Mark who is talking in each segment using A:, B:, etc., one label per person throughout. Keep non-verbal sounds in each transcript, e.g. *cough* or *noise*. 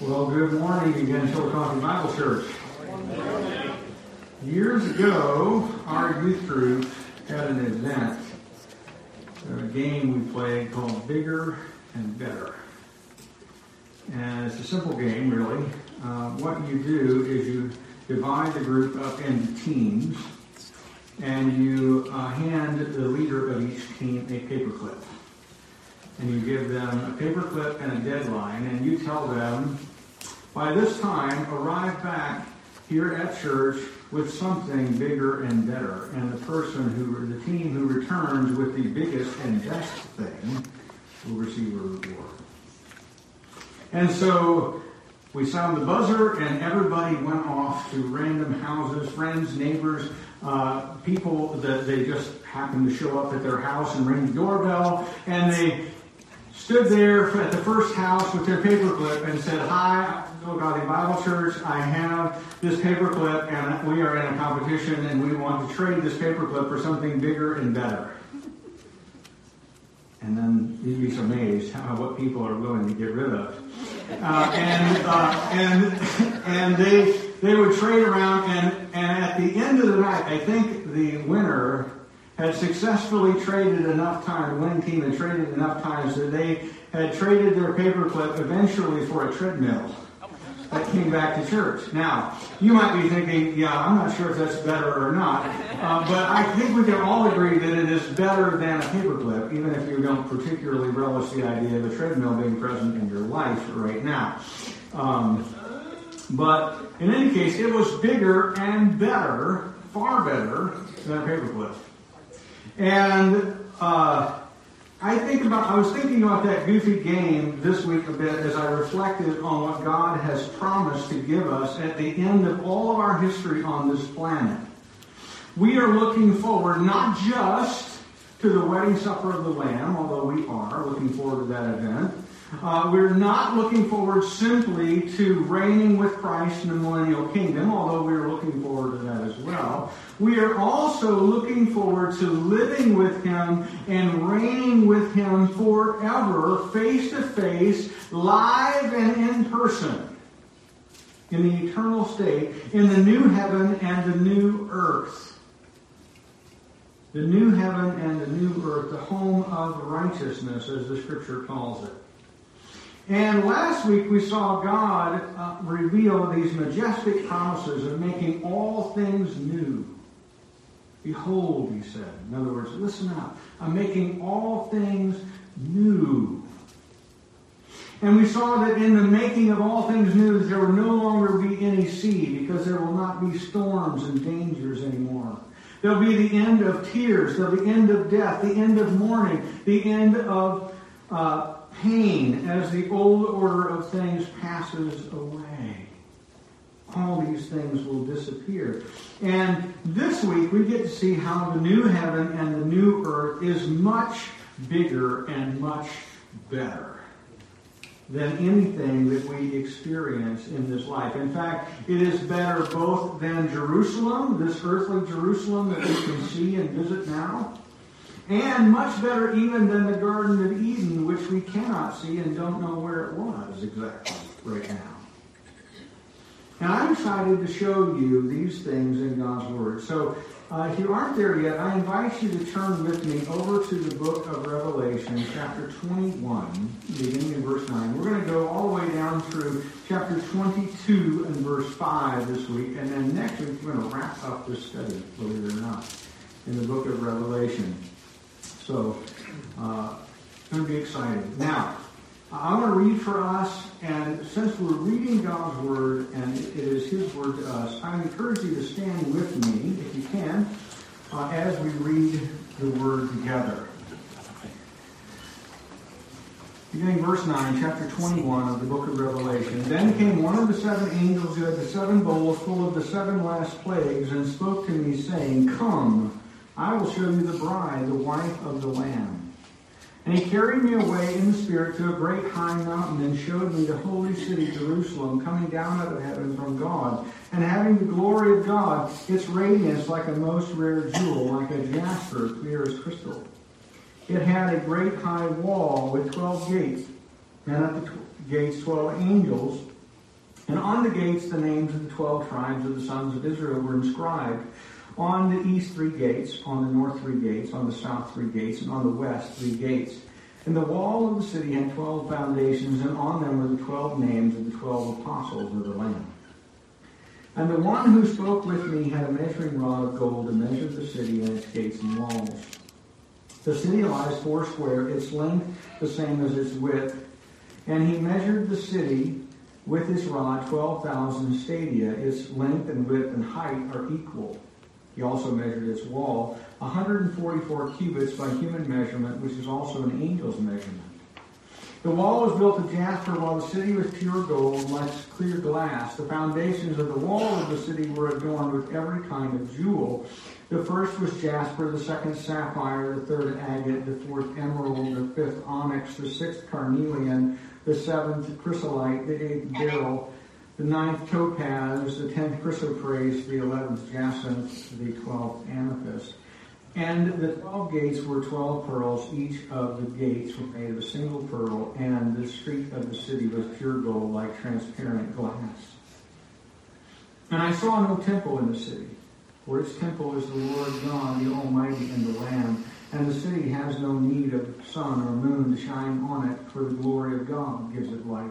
A: Well, good morning again, Chillicothe Bible Church. Years ago, our youth group had an event, a game we played called Bigger and Better. And it's a simple game, really. Uh, what you do is you divide the group up into teams, and you uh, hand the leader of each team a paperclip. And you give them a paperclip and a deadline, and you tell them by this time, arrive back here at church with something bigger and better. And the person who, the team who returns with the biggest and best thing will receive a reward. And so we sound the buzzer, and everybody went off to random houses, friends, neighbors, uh, people that they just happened to show up at their house and ring the doorbell, and they stood there at the first house with their paperclip and said, Hi, Chillicothe Bible Church, I have this paperclip and we are in a competition and we want to trade this paperclip for something bigger and better. And then you'd be amazed how what people are willing to get rid of. Uh, and uh, and and they they would trade around and, and at the end of the night, I think the winner had successfully traded enough time, the winning team had traded enough times that they had traded their paperclip eventually for a treadmill that came back to church. Now, you might be thinking, yeah, I'm not sure if that's better or not, uh, but I think we can all agree that it is better than a paperclip, even if you don't particularly relish the idea of a treadmill being present in your life right now. Um, but in any case, it was bigger and better, far better than a paperclip. And uh, I think about, I was thinking about that goofy game this week a bit as I reflected on what God has promised to give us at the end of all of our history on this planet. We are looking forward not just to the wedding supper of the Lamb, although we are looking forward to that event, uh, we're not looking forward simply to reigning with Christ in the millennial kingdom, although we're looking forward to that as well. We are also looking forward to living with Him and reigning with Him forever, face to face, live and in person, in the eternal state, in the new heaven and the new earth. The new heaven and the new earth, the home of righteousness, as the scripture calls it. And last week we saw God uh, reveal these majestic promises of making all things new. Behold, he said. In other words, listen up. I'm making all things new. And we saw that in the making of all things new, there will no longer be any sea because there will not be storms and dangers anymore. There'll be the end of tears, there'll be the end of death, the end of mourning, the end of uh, pain as the old order of things passes away. All these things will disappear. And this week we get to see how the new heaven and the new earth is much bigger and much better than anything that we experience in this life. In fact, it is better both than Jerusalem, this earthly Jerusalem that we can see and visit now, and much better even than the Garden of Eden, which we cannot see and don't know where it was exactly right now. And I'm excited to show you these things in God's Word. So uh, if you aren't there yet, I invite you to turn with me over to the book of Revelation, chapter 21, beginning in verse 9. We're going to go all the way down through chapter 22 and verse 5 this week, and then next week we're going to wrap up this study, believe it or not, in the book of Revelation. So, uh, it's going to be exciting. Now, I want to read for us, and since we're reading God's Word, and it is His Word to us, I encourage you to stand with me, if you can, uh, as we read the Word together. Beginning verse 9, chapter 21 of the book of Revelation. Then came one of the seven angels who had the seven bowls full of the seven last plagues, and spoke to me, saying, Come, I will show you the bride, the wife of the Lamb. And he carried me away in the Spirit to a great high mountain and showed me the holy city, Jerusalem, coming down out of heaven from God, and having the glory of God, its radiance like a most rare jewel, like a jasper, clear as crystal. It had a great high wall with twelve gates, and at the gates twelve angels And on the gates, the names of the twelve tribes of the sons of Israel were inscribed. On the east, three gates. On the north, three gates. On the south, three gates. And on the west, three gates. And the wall of the city had twelve foundations, and on them were the twelve names of the twelve apostles of the Lamb. And the one who spoke with me had a measuring rod of gold and measured the city and its gates and walls. The city lies four square, its length the same as its width. And he measured the city with his rod 12,000 stadia. Its length and width and height are equal. He also measured its wall 144 cubits by human measurement, which is also an angel's measurement. The wall was built of jasper, while the city was pure gold, like clear glass. The foundations of the wall of the city were adorned with every kind of jewel. The first was jasper, the second sapphire, the third agate, the fourth emerald, the fifth onyx, the sixth carnelian, the seventh chrysolite, the eighth beryl, the ninth topaz, the tenth chrysoprase, the eleventh jacinth, the twelfth amethyst. And the twelve gates were twelve pearls. Each of the gates were made of a single pearl, and the street of the city was pure gold, like transparent glass. And I saw no temple in the city, for its temple is the Lord God, the Almighty, and the Lamb. And the city has no need of sun or moon to shine on it, for the glory of God gives it light.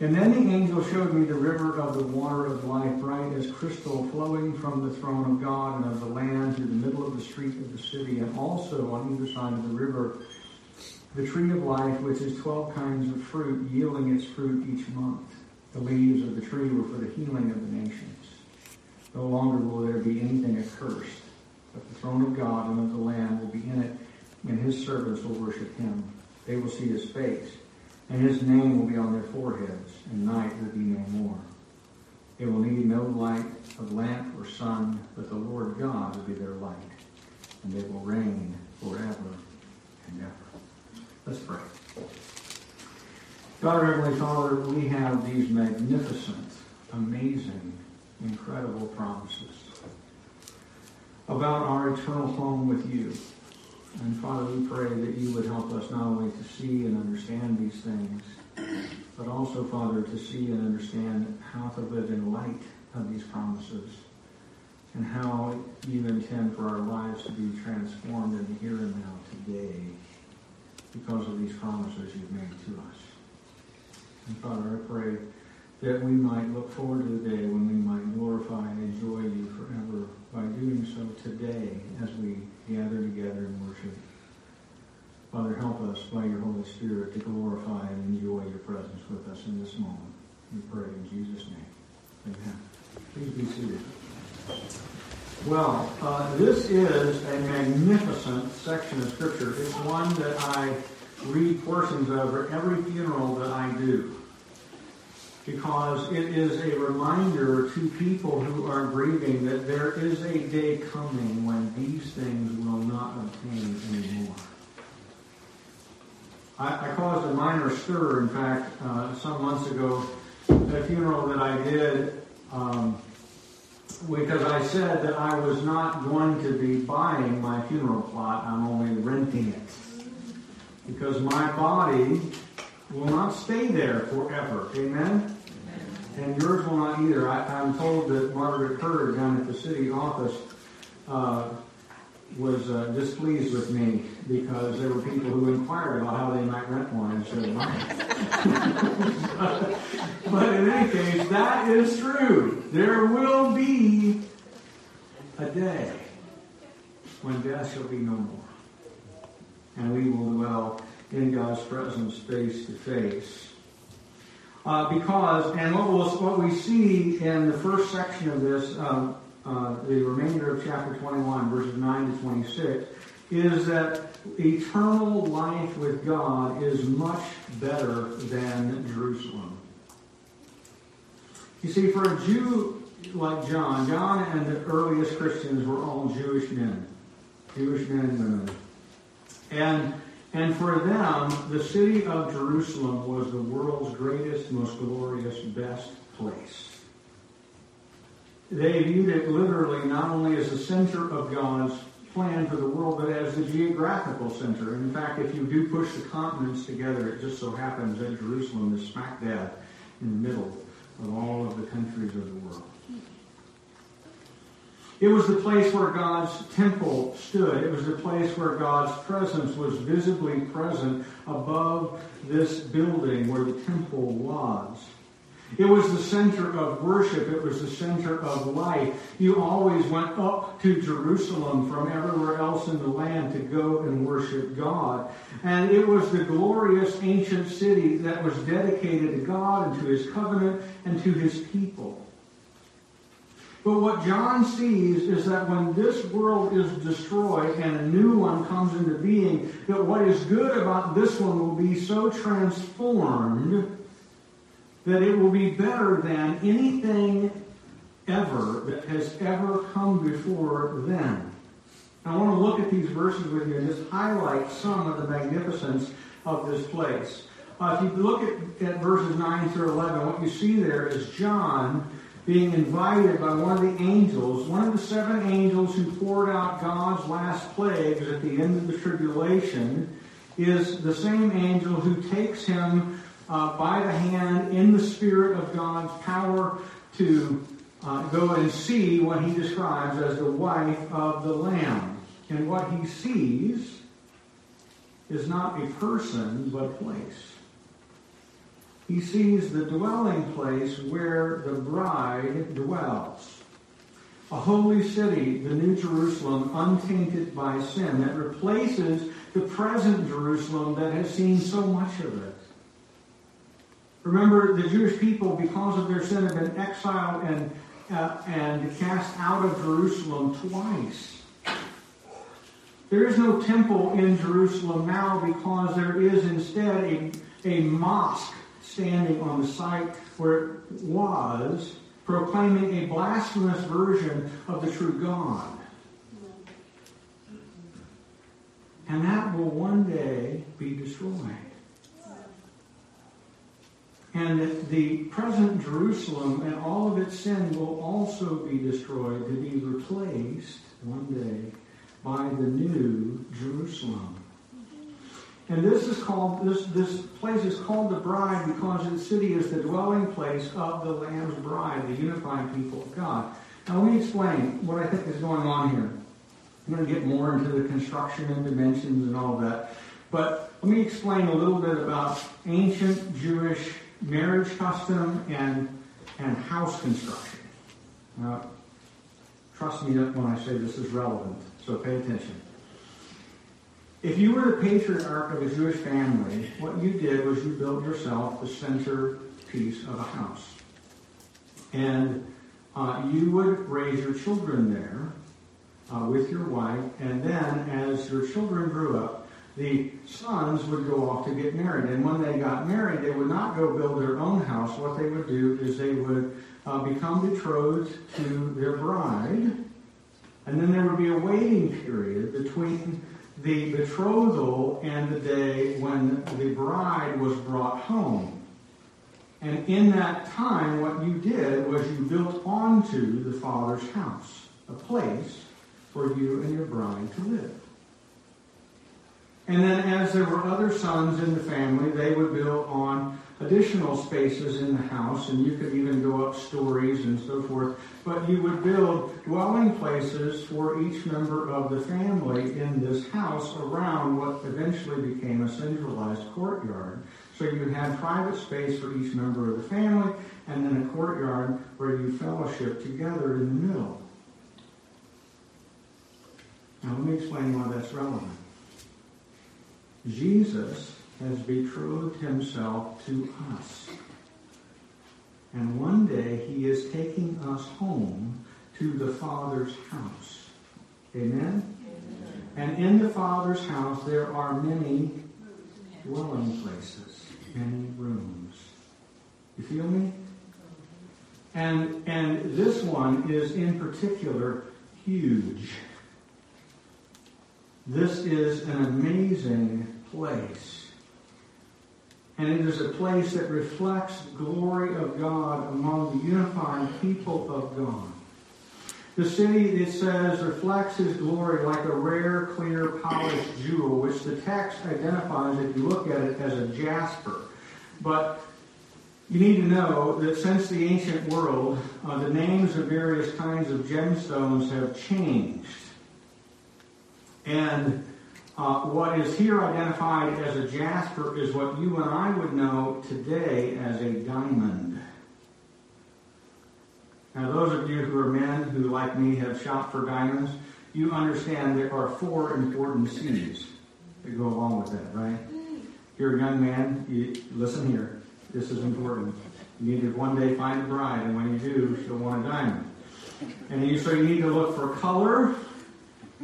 A: And then the angel showed me the river of the water of life, bright as crystal, flowing from the throne of God and of the Lamb to the middle of the street of the city, and also on either side of the river, the tree of life, which is twelve kinds of fruit, yielding its fruit each month. The leaves of the tree were for the healing of the nations. No longer will there be anything accursed but the throne of God and of the Lamb will be in it, and his servants will worship him. They will see his face, and his name will be on their foreheads, and night will be no more. They will need no light of lamp or sun, but the Lord God will be their light, and they will reign forever and ever. Let's pray. God, Heavenly Father, we have these magnificent, amazing, incredible promises about our eternal home with you. And Father, we pray that you would help us not only to see and understand these things, but also, Father, to see and understand how to live in light of these promises and how you intend for our lives to be transformed in the here and now today because of these promises you've made to us. And Father, I pray that we might look forward to the day when we might glorify and enjoy you forever by doing so today as we gather together and worship. Father, help us by your Holy Spirit to glorify and enjoy your presence with us in this moment. We pray in Jesus' name. Amen. Please be seated. Well, uh, this is a magnificent section of Scripture. It's one that I read portions of for every funeral that I do because it is a reminder to people who are grieving that there is a day coming when these things will not obtain anymore. I, I caused a minor stir, in fact, uh, some months ago at a funeral that I did um, because I said that I was not going to be buying my funeral plot, I'm only renting it. Because my body will not stay there forever. Amen? And yours will not either. I, am told that Margaret Hurd down at the city office uh, was uh, displeased with me because there were people who inquired about how they might rent one instead of mine. *laughs* but in any case, that is true. There will be a day when death shall be no more. And we will dwell in God's presence face to face. Uh, because, and what, we'll, what we see in the first section of this, uh, uh, the remainder of chapter 21, verses 9 to 26, is that eternal life with God is much better than Jerusalem. You see, for a Jew like John. John and the earliest Christians were all Jewish men, Jewish men and women. And, and for them, the city of Jerusalem was the world's greatest, most glorious, best place. They viewed it literally not only as the center of God's plan for the world, but as the geographical center. In fact, if you do push the continents together, it just so happens that Jerusalem is smack dab in the middle of all of the countries of the world. It was the place where God's temple stood. It was the place where God's presence was visibly present above this building where the temple was. It was the center of worship. It was the center of life. You always went up to Jerusalem from everywhere else in the land to go and worship God. And it was the glorious ancient city that was dedicated to God and to his covenant and to his people. But what John sees is that when this world is destroyed and a new one comes into being, that what is good about this one will be so transformed that it will be better than anything ever that has ever come before then. I want to look at these verses with you and just highlight some of the magnificence of this place. Uh, if you look at, at verses 9 through 11, what you see there is John being invited by one of the angels, one of the seven angels who poured out God's last plagues at the end of the tribulation, is the same angel who takes him uh, by the hand in the spirit of God's power to uh, go and see what he describes as the wife of the Lamb. And what he sees is not a person, but a place. He sees the dwelling place where the bride dwells. A holy city, the New Jerusalem, untainted by sin, that replaces the present Jerusalem that has seen so much of it. Remember, the Jewish people, because of their sin, have been exiled and, uh, and cast out of Jerusalem twice. There is no temple in Jerusalem now because there is instead a, a mosque standing on the site where it was, proclaiming a blasphemous version of the true God. And that will one day be destroyed. And the present Jerusalem and all of its sin will also be destroyed to be replaced one day by the new Jerusalem. And this is called this this place is called the bride because the city is the dwelling place of the Lamb's bride, the unified people of God. Now let me explain what I think is going on here. I'm going to get more into the construction and dimensions and all that. But let me explain a little bit about ancient Jewish marriage custom and, and house construction. Now, trust me when I say this is relevant, so pay attention. If you were the patriarch of a Jewish family, what you did was you built yourself the center piece of a house. And uh, you would raise your children there uh, with your wife, and then as your children grew up, the sons would go off to get married. And when they got married, they would not go build their own house. What they would do is they would uh, become betrothed to their bride. And then there would be a waiting period between the betrothal and the day when the bride was brought home. And in that time, what you did was you built onto the father's house, a place for you and your bride to live. And then as there were other sons in the family, they would build on additional spaces in the house, and you could even go up stories and so forth. But you would build dwelling places for each member of the family in this house around what eventually became a centralized courtyard. So you had private space for each member of the family, and then a courtyard where you fellowship together in the middle. Now let me explain why that's relevant. Jesus has betrothed himself to us. And one day he is taking us home to the Father's house. Amen? Amen? And in the Father's house there are many dwelling places, many rooms. You feel me? And, and this one is in particular huge. This is an amazing place. And it is a place that reflects the glory of God among the unified people of God. The city, it says, reflects his glory like a rare, clear, polished jewel, which the text identifies, if you look at it, as a jasper. But you need to know that since the ancient world, uh, the names of various kinds of gemstones have changed. And uh, what is here identified as a jasper is what you and I would know today as a diamond. Now, those of you who are men who, like me, have shopped for diamonds, you understand there are four important C's that go along with that, right? If you're a young man, you, listen here. This is important. You need to one day find a bride, and when you do, she'll want a diamond. And you, so you need to look for color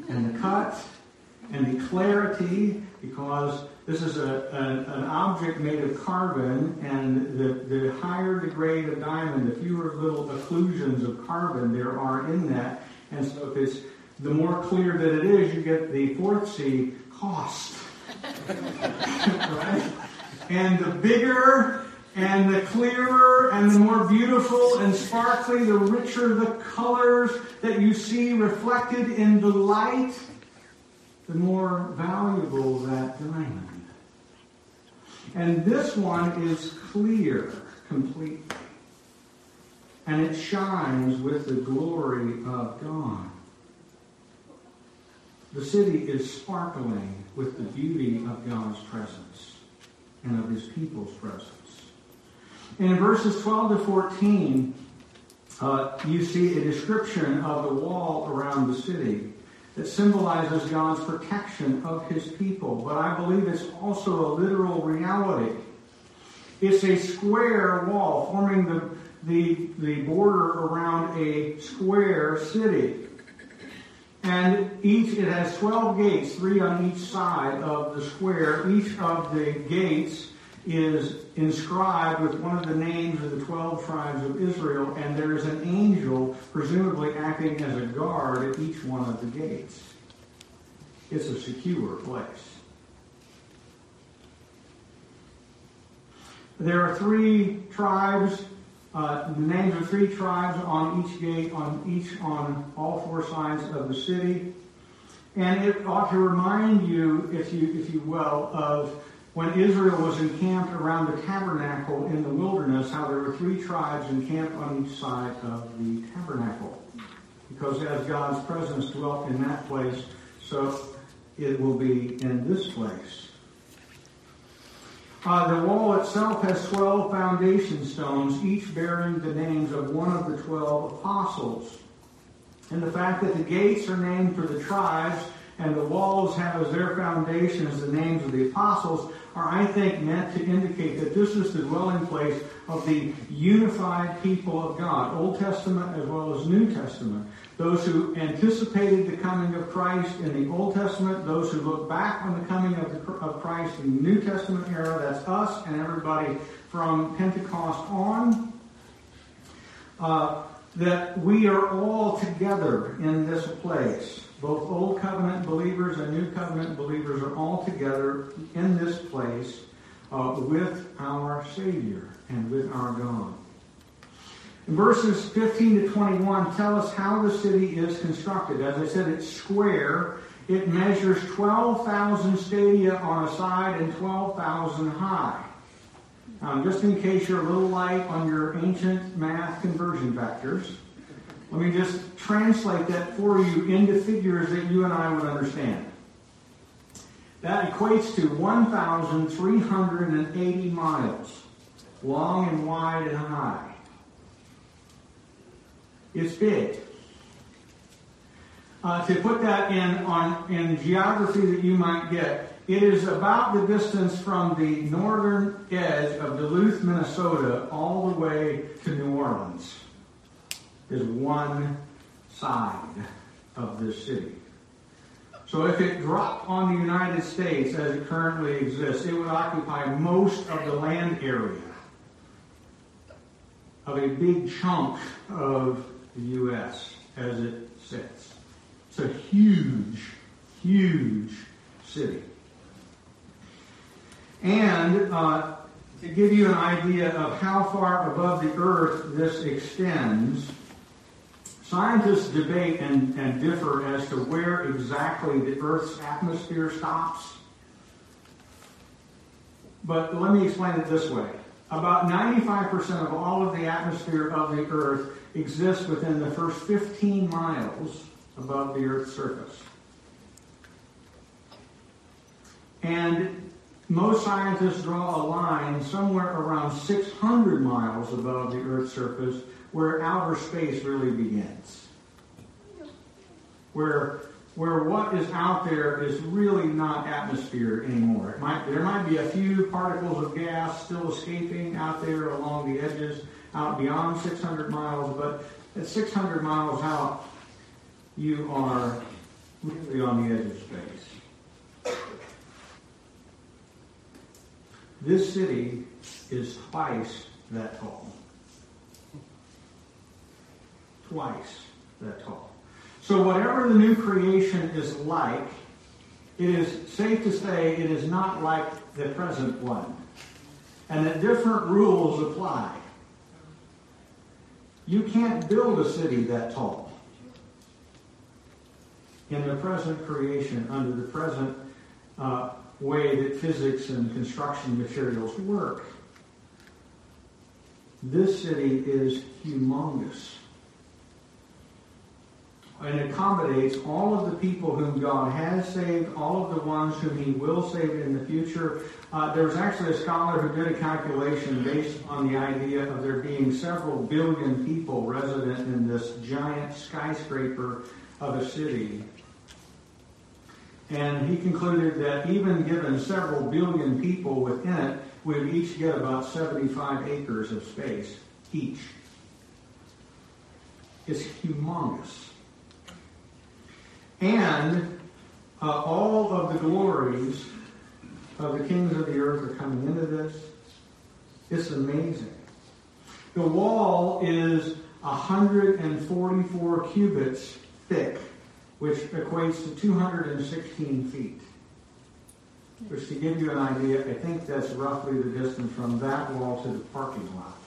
A: and the cut and the clarity because this is a, a, an object made of carbon, and the, the higher the grade of diamond, the fewer little occlusions of carbon there are in that. And so if it's the more clear that it is, you get the fourth C, cost. *laughs* right? And the bigger and the clearer and the more beautiful and sparkly, the richer the colors that you see reflected in the light, the more valuable that diamond. And this one is clear completely. And it shines with the glory of God. The city is sparkling with the beauty of God's presence and of his people's presence. And in verses 12 to 14, uh, you see a description of the wall around the city that symbolizes God's protection of his people. But I believe it's also a literal reality. It's a square wall forming the, the, the border around a square city. And each, it has 12 gates, three on each side of the square. Each of the gates is inscribed with one of the names of the 12 tribes of Israel, and there is an angel, presumably acting as a guard at each one of the gates. It's a secure place. There are three tribes, uh, the names of three tribes on each gate, on each, on all four sides of the city. And it ought to remind you, if you, if you will, of when Israel was encamped around the tabernacle in the wilderness, how there were three tribes encamped on each side of the tabernacle. Because as God's presence dwelt in that place, so it will be in this place. Uh, the wall itself has 12 foundation stones, each bearing the names of one of the 12 apostles. And the fact that the gates are named for the tribes and the walls have as their foundations the names of the apostles are, I think, meant to indicate that this is the dwelling place of the unified people of God, Old Testament as well as New Testament. Those who anticipated the coming of Christ in the Old Testament, those who look back on the coming of, the, of Christ in the New Testament era, that's us and everybody from Pentecost on. Uh, that we are all together in this place. Both Old Covenant believers and New Covenant believers are all together in this place uh, with our Savior and with our God. verses 15 to 21 tell us how the city is constructed. As I said, it's square. It measures 12,000 stadia on a side and 12,000 high. Um, just in case you're a little light on your ancient math conversion vectors, let me just translate that for you into figures that you and I would understand. That equates to 1,380 miles, long and wide and high. It's big. Uh, to put that in on in geography that you might get, it is about the distance from the northern edge of Duluth, Minnesota, all the way to New Orleans is one side of this city. So if it dropped on the United States as it currently exists, it would occupy most of the land area of a big chunk of the U.S. as it sits. It's a huge, huge city. And uh, to give you an idea of how far above the earth this extends, scientists debate and, and differ as to where exactly the earth's atmosphere stops. But let me explain it this way. About 95% of all of the atmosphere of the earth exists within the first 15 miles above the earth's surface. And most scientists draw a line somewhere around 600 miles above the Earth's surface where outer space really begins. Where, where what is out there is really not atmosphere anymore. Might, there might be a few particles of gas still escaping out there along the edges, out beyond 600 miles, but at 600 miles out, you are really on the edge of space. This city is twice that tall. Twice that tall. So whatever the new creation is like, it is safe to say it is not like the present one. And that different rules apply. You can't build a city that tall. In the present creation, under the present uh, way that physics and construction materials work. This city is humongous. And accommodates all of the people whom God has saved, all of the ones whom He will save in the future. Uh, there was actually a scholar who did a calculation based on the idea of there being several billion people resident in this giant skyscraper of a city. And he concluded that even given several billion people within it, we would each get about 75 acres of space each. It's humongous. And uh, all of the glories of the kings of the earth are coming into this. It's amazing. The wall is 144 cubits thick which equates to 216 feet. Which, to give you an idea, I think that's roughly the distance from that wall to the parking lot.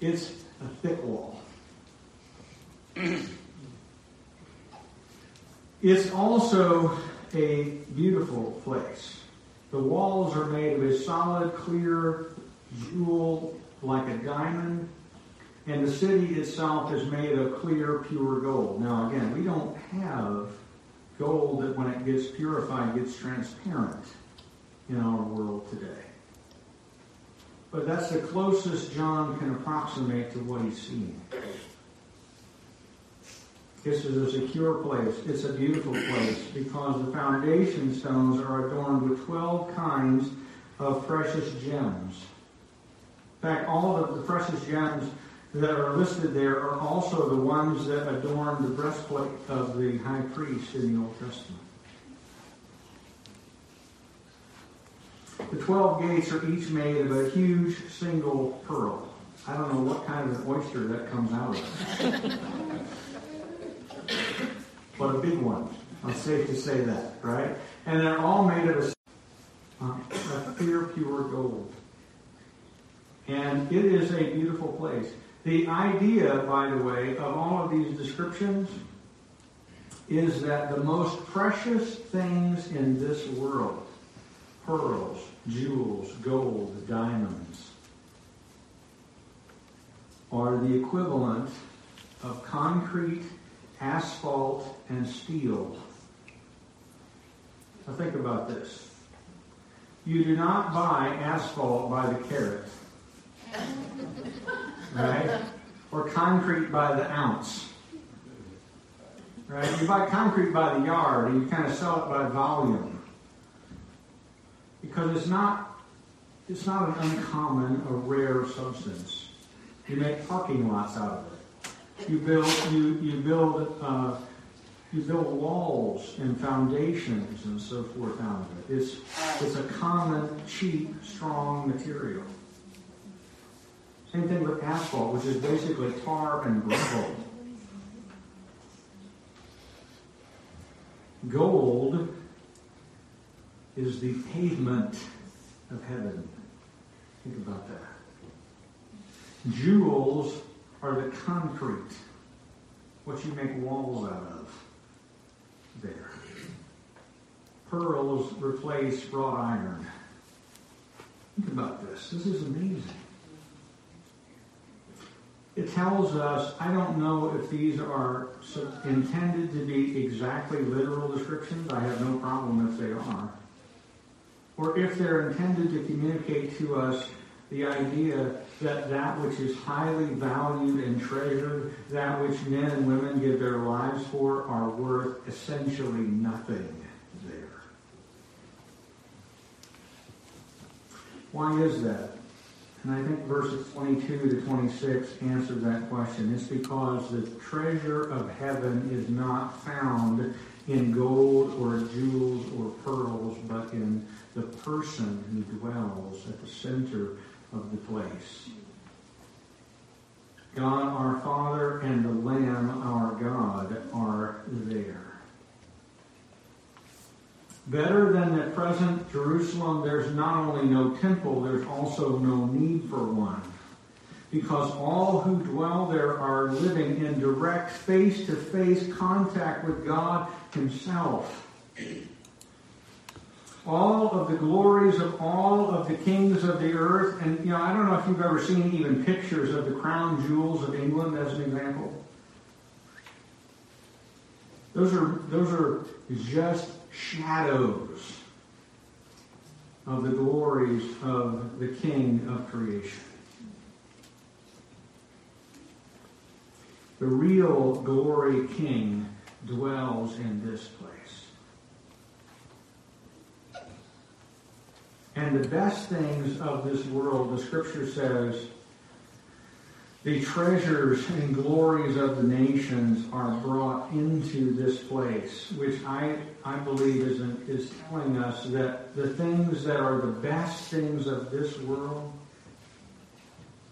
A: It's a thick wall. *clears throat* It's also a beautiful place. The walls are made of a solid, clear jewel like a diamond and the city itself is made of clear, pure gold. Now, again, we don't have gold that when it gets purified gets transparent in our world today. But that's the closest John can approximate to what he's seeing. This is a secure place. It's a beautiful place because the foundation stones are adorned with 12 kinds of precious gems. In fact, all of the precious gems that are listed there are also the ones that adorn the breastplate of the high priest in the Old Testament. The 12 gates are each made of a huge single pearl. I don't know what kind of an oyster that comes out of. *laughs* but a big one. It's safe to say that, right? And they're all made of a, uh, a pure gold. And it is a beautiful place. The idea, by the way, of all of these descriptions is that the most precious things in this world, pearls, jewels, gold, diamonds, are the equivalent of concrete, asphalt, and steel. Now think about this. You do not buy asphalt by the carat right? Or concrete by the ounce. Right? You buy concrete by the yard and you kind of sell it by volume. Because it's not it's not an uncommon or rare substance. You make parking lots out of it. You build you you build uh, you build walls and foundations and so forth out of it. It's it's a common, cheap, strong material. Same thing with asphalt, which is basically tar and gravel. Gold is the pavement of heaven. Think about that. Jewels are the concrete, what you make walls out of. There. Pearls replace wrought iron. Think about this. This is amazing. It tells us, I don't know if these are intended to be exactly literal descriptions. I have no problem if they are. Or if they're intended to communicate to us the idea that that which is highly valued and treasured, that which men and women give their lives for, are worth essentially nothing there. Why is that? And I think verses 22 to 26 answer that question. It's because the treasure of heaven is not found in gold or jewels or pearls, but in the person who dwells at the center of the place. God our Father and the Lamb our God are there. Better than the present Jerusalem, there's not only no temple, there's also no need for one. Because all who dwell there are living in direct face to face contact with God Himself. All of the glories of all of the kings of the earth, and you know, I don't know if you've ever seen even pictures of the crown jewels of England as an example. Those are those are just shadows of the glories of the King of creation. The real glory King dwells in this place. And the best things of this world, the scripture says, the treasures and glories of the nations are brought into this place, which I, I believe is, an, is telling us that the things that are the best things of this world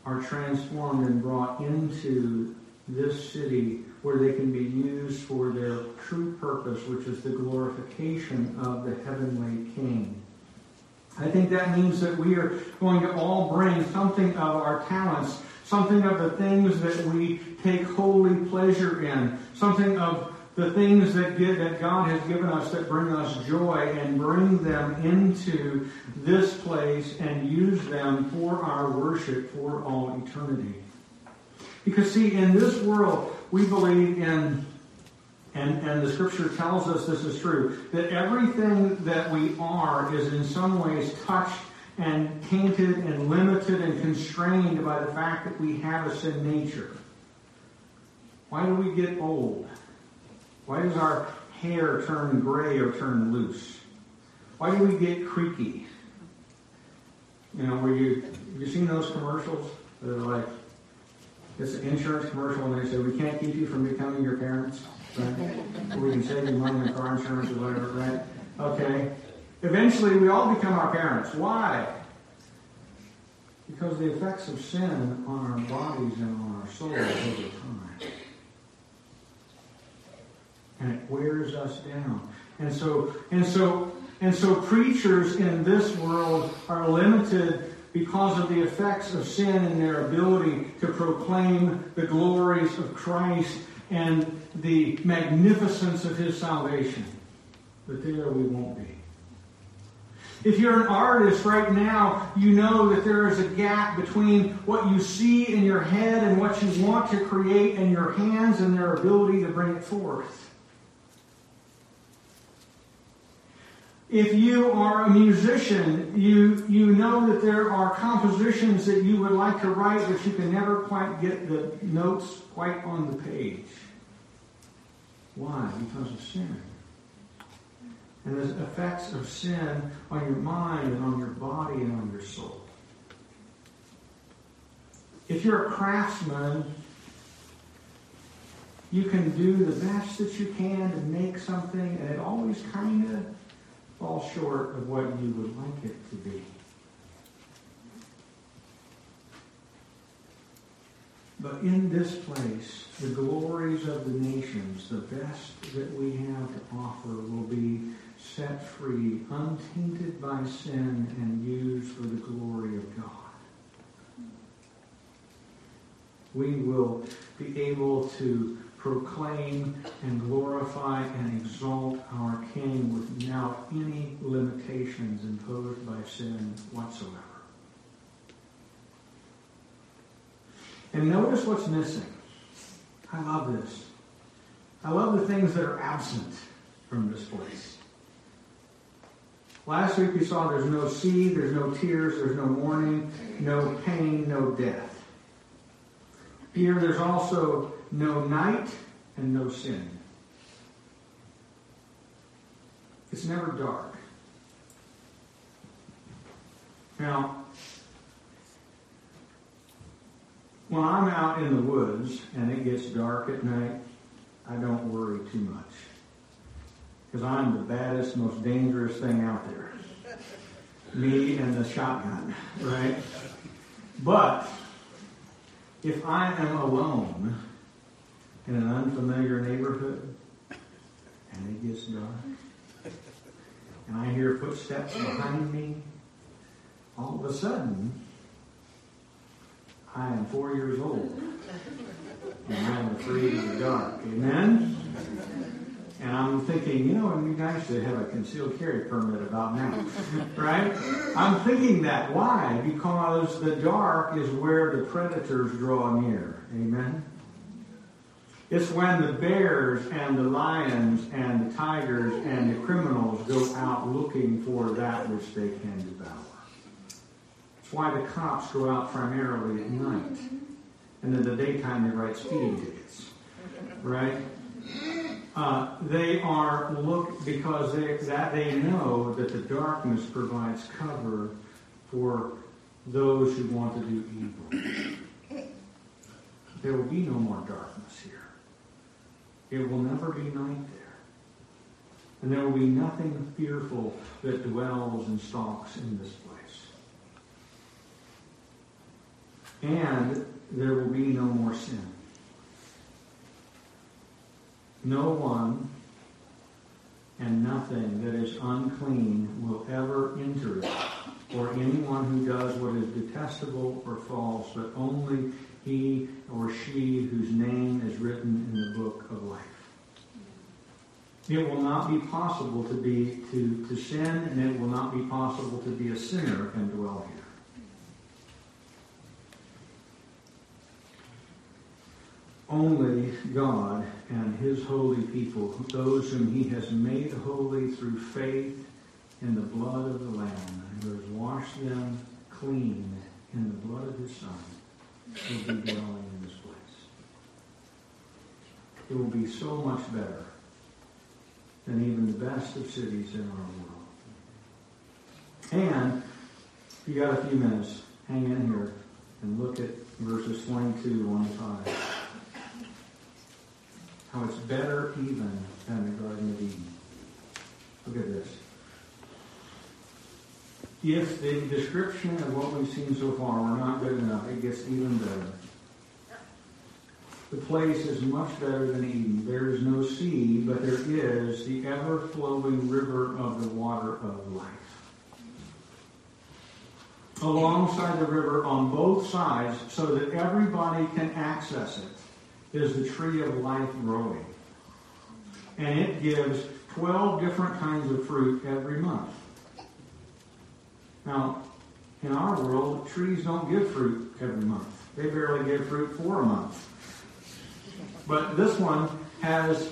A: are transformed and brought into this city where they can be used for their true purpose, which is the glorification of the heavenly King. I think that means that we are going to all bring something of our talents something of the things that we take holy pleasure in, something of the things that that God has given us that bring us joy and bring them into this place and use them for our worship for all eternity. Because see, in this world, we believe in, and, and the scripture tells us this is true, that everything that we are is in some ways touched and tainted and limited and constrained by the fact that we have a sin nature. Why do we get old? Why does our hair turn gray or turn loose? Why do we get creaky? You know, where you you seen those commercials that are like it's an insurance commercial and they say we can't keep you from becoming your parents, right? we can save you money on car insurance or whatever, right? Okay. Eventually, we all become our parents. Why? Because the effects of sin on our bodies and on our souls over time. And it wears us down. And so, and so, and so preachers in this world are limited because of the effects of sin and their ability to proclaim the glories of Christ and the magnificence of his salvation. But there we won't be. If you're an artist right now, you know that there is a gap between what you see in your head and what you want to create and your hands and their ability to bring it forth. If you are a musician, you, you know that there are compositions that you would like to write, but you can never quite get the notes quite on the page. Why? Because of sin and the effects of sin on your mind and on your body and on your soul. If you're a craftsman, you can do the best that you can to make something, and it always kind of falls short of what you would like it to be. But in this place, the glories of the nations, the best that we have to offer, will be set free, untainted by sin, and used for the glory of God. We will be able to proclaim and glorify and exalt our King without any limitations imposed by sin whatsoever. And notice what's missing. I love this. I love the things that are absent from this place. Last week we saw there's no sea, there's no tears, there's no mourning, no pain, no death. Here there's also no night and no sin. It's never dark. Now, when I'm out in the woods and it gets dark at night, I don't worry too much. Because I'm the baddest, most dangerous thing out there. Me and the shotgun, right? But if I am alone in an unfamiliar neighborhood and it gets dark and I hear footsteps behind me, all of a sudden I am four years old and I am afraid of the dark. Amen? And I'm thinking, you know, and you guys should have a concealed carry permit about now. *laughs* right? I'm thinking that. Why? Because the dark is where the predators draw near. Amen? It's when the bears and the lions and the tigers and the criminals go out looking for that which they can devour. It's why the cops go out primarily at night. And in the daytime they write speeding tickets. Right? Uh, they are look because they, that they know that the darkness provides cover for those who want to do evil. There will be no more darkness here. It will never be night there. And there will be nothing fearful that dwells and stalks in this place. And there will be no more sin. No one and nothing that is unclean will ever enter it, or anyone who does what is detestable or false, but only he or she whose name is written in the book of life. It will not be possible to be to, to sin, and it will not be possible to be a sinner and dwell here. Only God and his holy people, those whom he has made holy through faith in the blood of the Lamb, who has washed them clean in the blood of his Son, will be dwelling in this place. It will be so much better than even the best of cities in our world. And if you got a few minutes, hang in here and look at verses 22 1 5 how it's better even than the Garden of Eden. Look at this. If the description of what we've seen so far were not good enough, it gets even better. The place is much better than Eden. There is no sea, but there is the ever-flowing river of the water of life. Alongside the river on both sides so that everybody can access it is the tree of life growing. And it gives 12 different kinds of fruit every month. Now, in our world, trees don't give fruit every month. They barely give fruit for a month. But this one has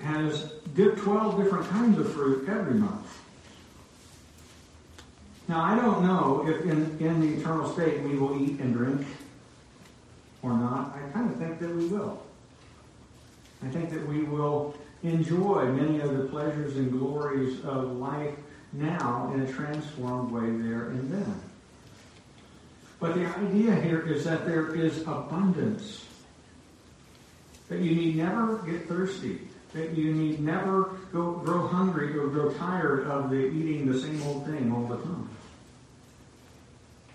A: has 12 different kinds of fruit every month. Now, I don't know if in, in the eternal state we will eat and drink or not, I kind of think that we will. I think that we will enjoy many of the pleasures and glories of life now in a transformed way there and then. But the idea here is that there is abundance. That you need never get thirsty. That you need never go, grow hungry or grow tired of the eating the same old thing all the time.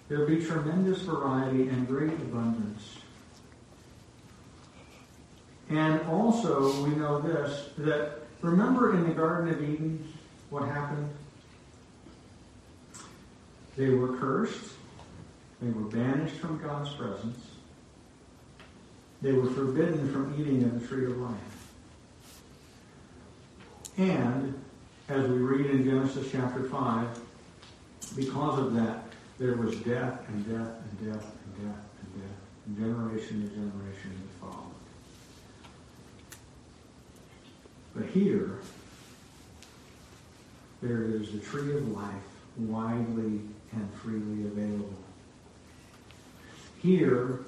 A: There'll be tremendous variety and great abundance. And also, we know this that remember in the Garden of Eden what happened? They were cursed, they were banished from God's presence, they were forbidden from eating of the tree of life. And, as we read in Genesis chapter 5, because of that, there was death and death and death and death and death, and generation and generation that followed. But here, there is the tree of life widely and freely available. Here,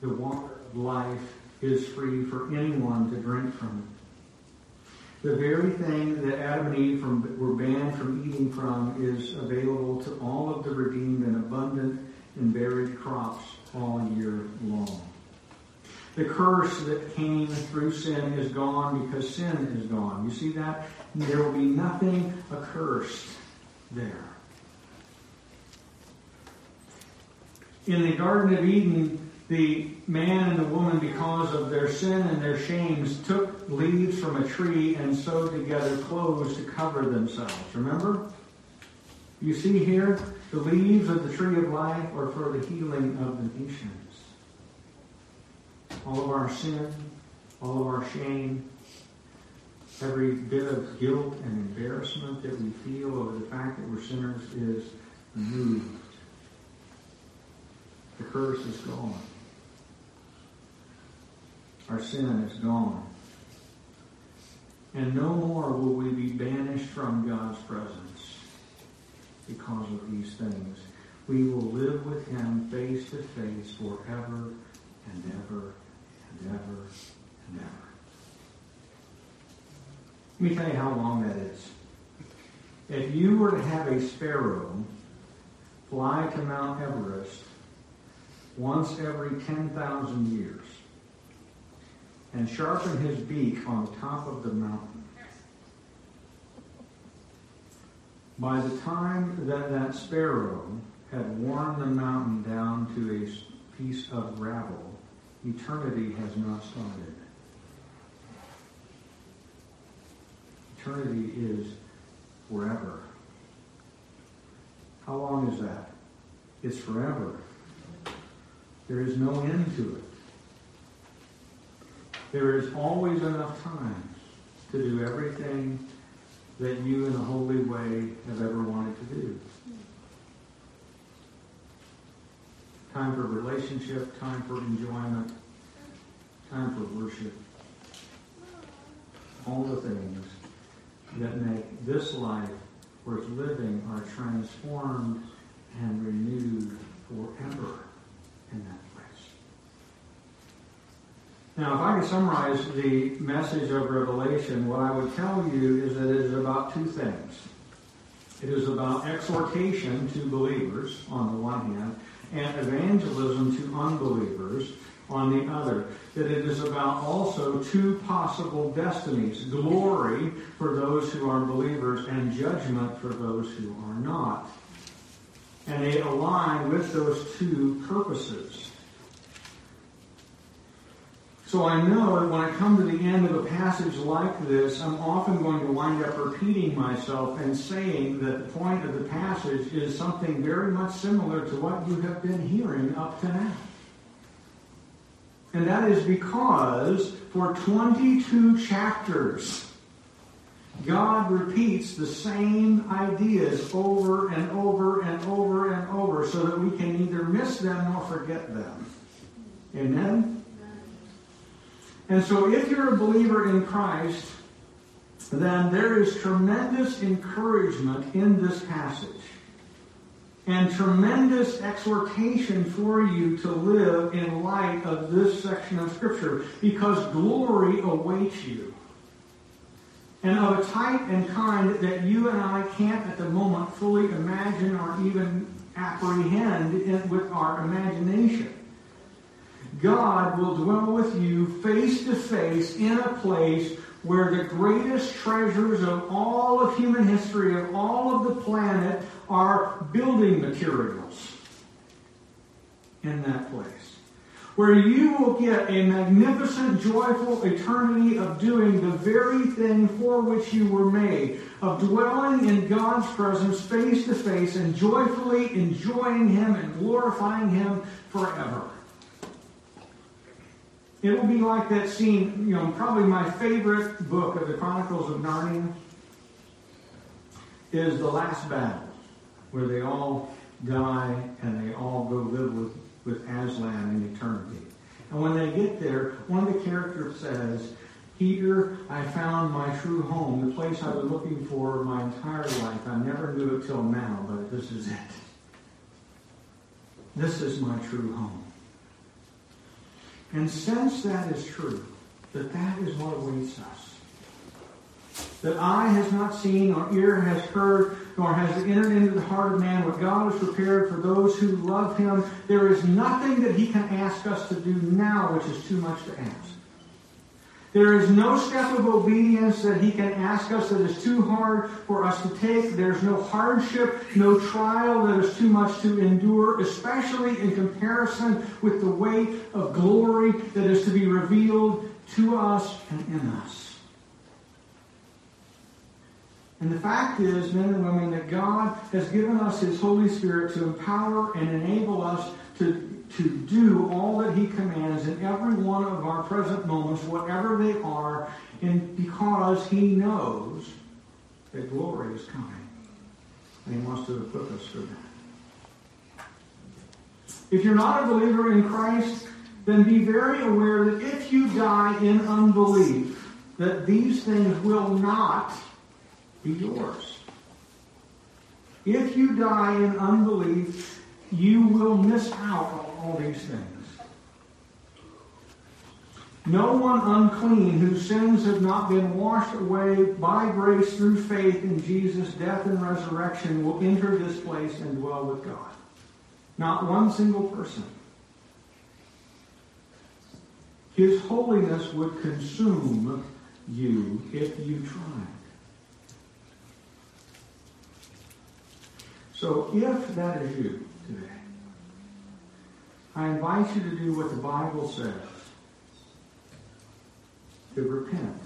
A: the water of life is free for anyone to drink from The very thing that Adam and Eve from, were banned from eating from is available to all of the redeemed in abundant and varied crops all year long. The curse that came through sin is gone because sin is gone. You see that? There will be nothing accursed there. In the Garden of Eden, the man and the woman, because of their sin and their shames, took leaves from a tree and sewed together clothes to cover themselves. Remember? You see here, the leaves of the tree of life are for the healing of the nations all of our sin, all of our shame, every bit of guilt and embarrassment that we feel over the fact that we're sinners is removed. Curse is gone. Our sin is gone. And no more will we be banished from God's presence because of these things. We will live with Him face to face forever and ever and ever and ever. Let me tell you how long that is. If you were to have a sparrow fly to Mount Everest once every 10,000 years and sharpen his beak on the top of the mountain, by the time that that sparrow had worn the mountain down to a piece of gravel, eternity has not started. Eternity is forever. How long is that? It's forever. There is no end to it. There is always enough time to do everything that you in a holy way have ever wanted to do. time for relationship, time for enjoyment, time for worship. All the things that make this life worth living are transformed and renewed forever in that place. Now, if I could summarize the message of Revelation, what I would tell you is that it is about two things. It is about exhortation to believers on the one hand, and evangelism to unbelievers on the other. That it is about also two possible destinies glory for those who are believers and judgment for those who are not. And they align with those two purposes. So I know that when I come to the end of a passage like this, I'm often going to wind up repeating myself and saying that the point of the passage is something very much similar to what you have been hearing up to now. And that is because for 22 chapters, God repeats the same ideas over and over and over and over so that we can neither miss them nor forget them. Amen? And so if you're a believer in Christ, then there is tremendous encouragement in this passage and tremendous exhortation for you to live in light of this section of Scripture because glory awaits you. And of a type and kind that you and I can't at the moment fully imagine or even apprehend with our imagination. God will dwell with you face to face in a place where the greatest treasures of all of human history, of all of the planet, are building materials in that place. where you will get a magnificent, joyful eternity of doing the very thing for which you were made, of dwelling in God's presence face to face and joyfully enjoying Him and glorifying Him forever. It will be like that scene, you know, probably my favorite book of the Chronicles of Narnia is The Last Battle, where they all die and they all go live with, with Aslan in eternity. And when they get there, one of the characters says, Here I found my true home, the place I was looking for my entire life. I never knew it till now, but this is it. This is my true home. And since that is true, that that is what awaits us, that eye has not seen, nor ear has heard, nor has entered into the heart of man what God has prepared for those who love him, there is nothing that he can ask us to do now which is too much to ask. There is no step of obedience that he can ask us that is too hard for us to take. There's no hardship, no trial that is too much to endure, especially in comparison with the weight of glory that is to be revealed to us and in us. And the fact is, men and women, that God has given us His Holy Spirit to empower and enable us to to do all that he commands in every one of our present moments, whatever they are, and because he knows that glory is coming. And he wants to equip us for that. If you're not a believer in Christ, then be very aware that if you die in unbelief, that these things will not be yours. If you die in unbelief, you will miss out on all these things. No one unclean whose sins have not been washed away by grace through faith in Jesus' death and resurrection will enter this place and dwell with God. Not one single person. His holiness would consume you if you tried. So if that is you I invite you to do what the Bible says. To repent.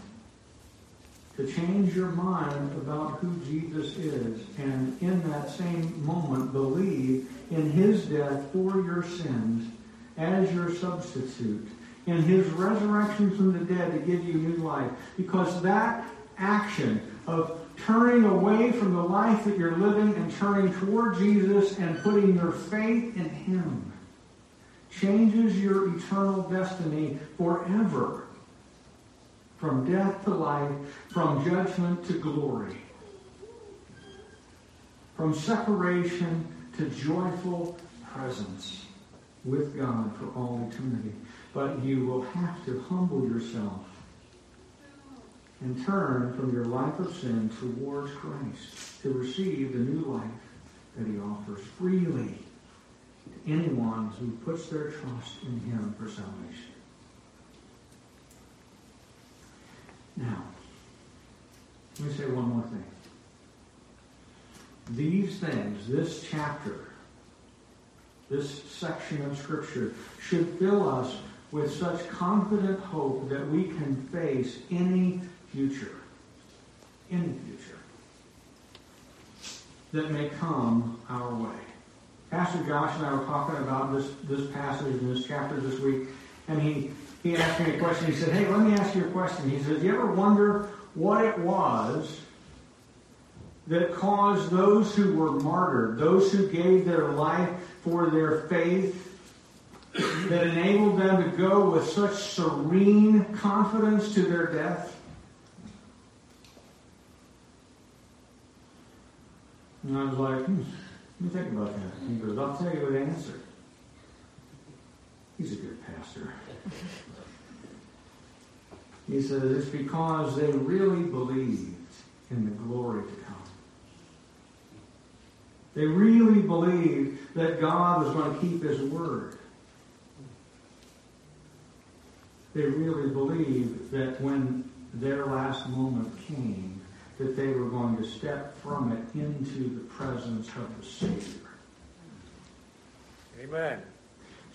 A: To change your mind about who Jesus is. And in that same moment, believe in his death for your sins as your substitute. In his resurrection from the dead to give you new life. Because that action of turning away from the life that you're living and turning toward Jesus and putting your faith in him changes your eternal destiny forever. From death to life, from judgment to glory, from separation to joyful presence with God for all eternity. But you will have to humble yourself and turn from your life of sin towards Christ to receive the new life that he offers freely anyone who puts their trust in him for salvation. Now, let me say one more thing. These things, this chapter, this section of Scripture, should fill us with such confident hope that we can face any future, any future that may come our way. Pastor Josh and I were talking about this, this passage in this chapter this week, and he, he asked me a question. He said, Hey, let me ask you a question. He said, Do you ever wonder what it was that caused those who were martyred, those who gave their life for their faith, that enabled them to go with such serene confidence to their death? And I was like, hmm. Let me think about that. He goes, I'll tell you the answer. He's a good pastor. He says, it's because they really believed in the glory to come. They really believed that God was going to keep his word. They really believed that when their last moment came, that they were going to step from it into the presence of the Savior.
B: Amen.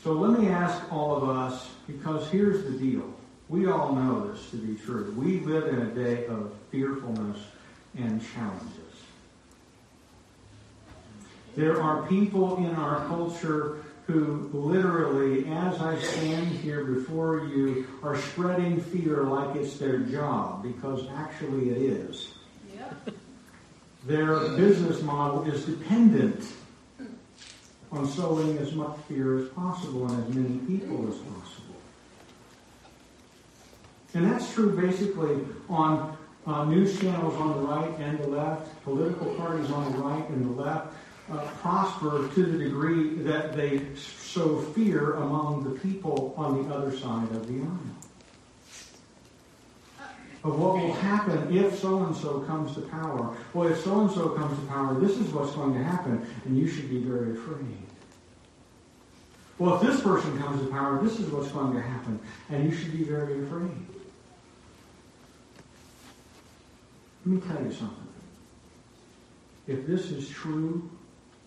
A: So let me ask all of us, because here's the deal. We all know this to be true. We live in a day of fearfulness and challenges. There are people in our culture who literally, as I stand here before you, are spreading fear like it's their job, because actually it is. Their business model is dependent on sowing as much fear as possible and as many people as possible. And that's true basically on uh, news channels on the right and the left, political parties on the right and the left uh, prosper to the degree that they sow fear among the people on the other side of the aisle. Of what will happen if so and so comes to power. Well, if so and so comes to power, this is what's going to happen, and you should be very afraid. Well, if this person comes to power, this is what's going to happen, and you should be very afraid. Let me tell you something. If this is true,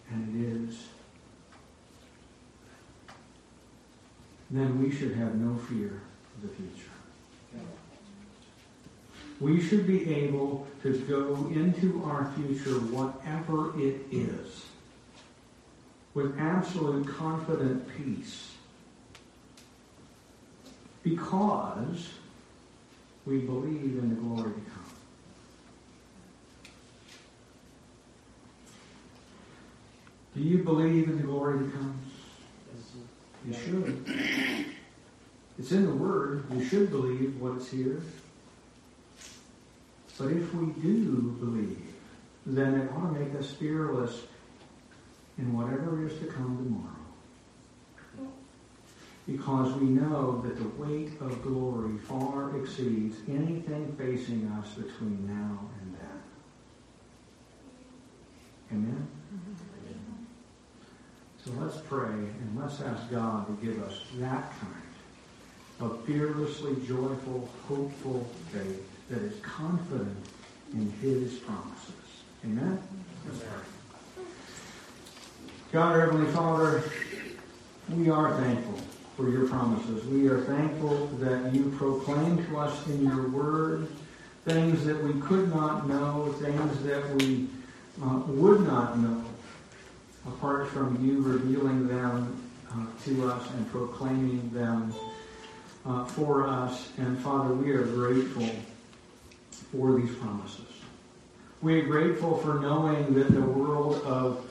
A: and it is, then we should have no fear of the future. We should be able to go into our future, whatever it is, with absolute confident peace. Because we believe in the glory to come. Do you believe in the glory that comes? You should. It's in the Word. You should believe what's here. But if we do believe, then it ought to make us fearless in whatever is to come tomorrow. Because we know that the weight of glory far exceeds anything facing us between now and then. Amen? So let's pray and let's ask God to give us that kind of fearlessly joyful, hopeful faith that is confident in His promises. Amen? Pray. God, Heavenly Father, we are thankful for your promises. We are thankful that you proclaim to us in your word things that we could not know, things that we uh, would not know apart from you revealing them uh, to us and proclaiming them uh, for us. And Father, we are grateful for these promises. We are grateful for knowing that the world of,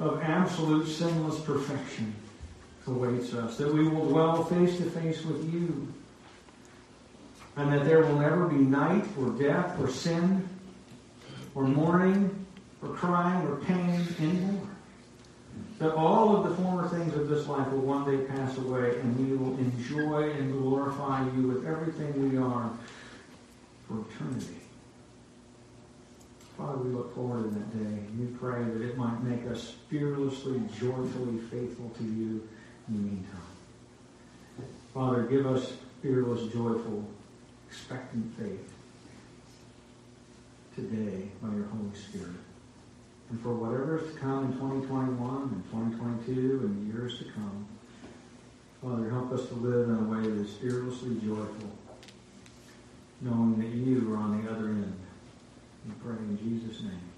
A: of absolute sinless perfection awaits us, that we will dwell face to face with you, and that there will never be night or death or sin or mourning or crying or pain anymore that all of the former things of this life will one day pass away and we will enjoy and glorify you with everything we are for eternity. Father, we look forward to that day. We pray that it might make us fearlessly, joyfully faithful to you in the meantime. Father, give us fearless, joyful, expectant faith today by your Holy Spirit and for whatever is to come in 2021 and 2022 and the years to come. Father, help us to live in a way that is fearlessly joyful, knowing that you are on the other end. We pray in Jesus' name.